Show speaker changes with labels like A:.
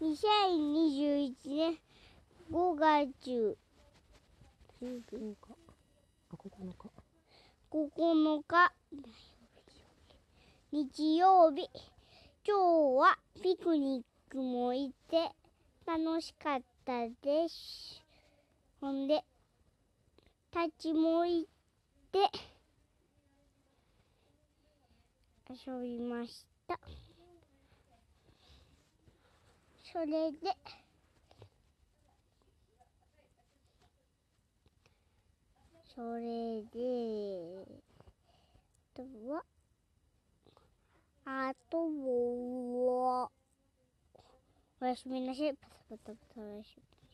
A: 2021年5月
B: 10日。あ9日。
A: 9日。日曜日。今日はピクニックも行って楽しかったです。ほんで立ちも行って遊びましたそれで。それであとはあとはおやすみなさい。パタパタパタおやすみ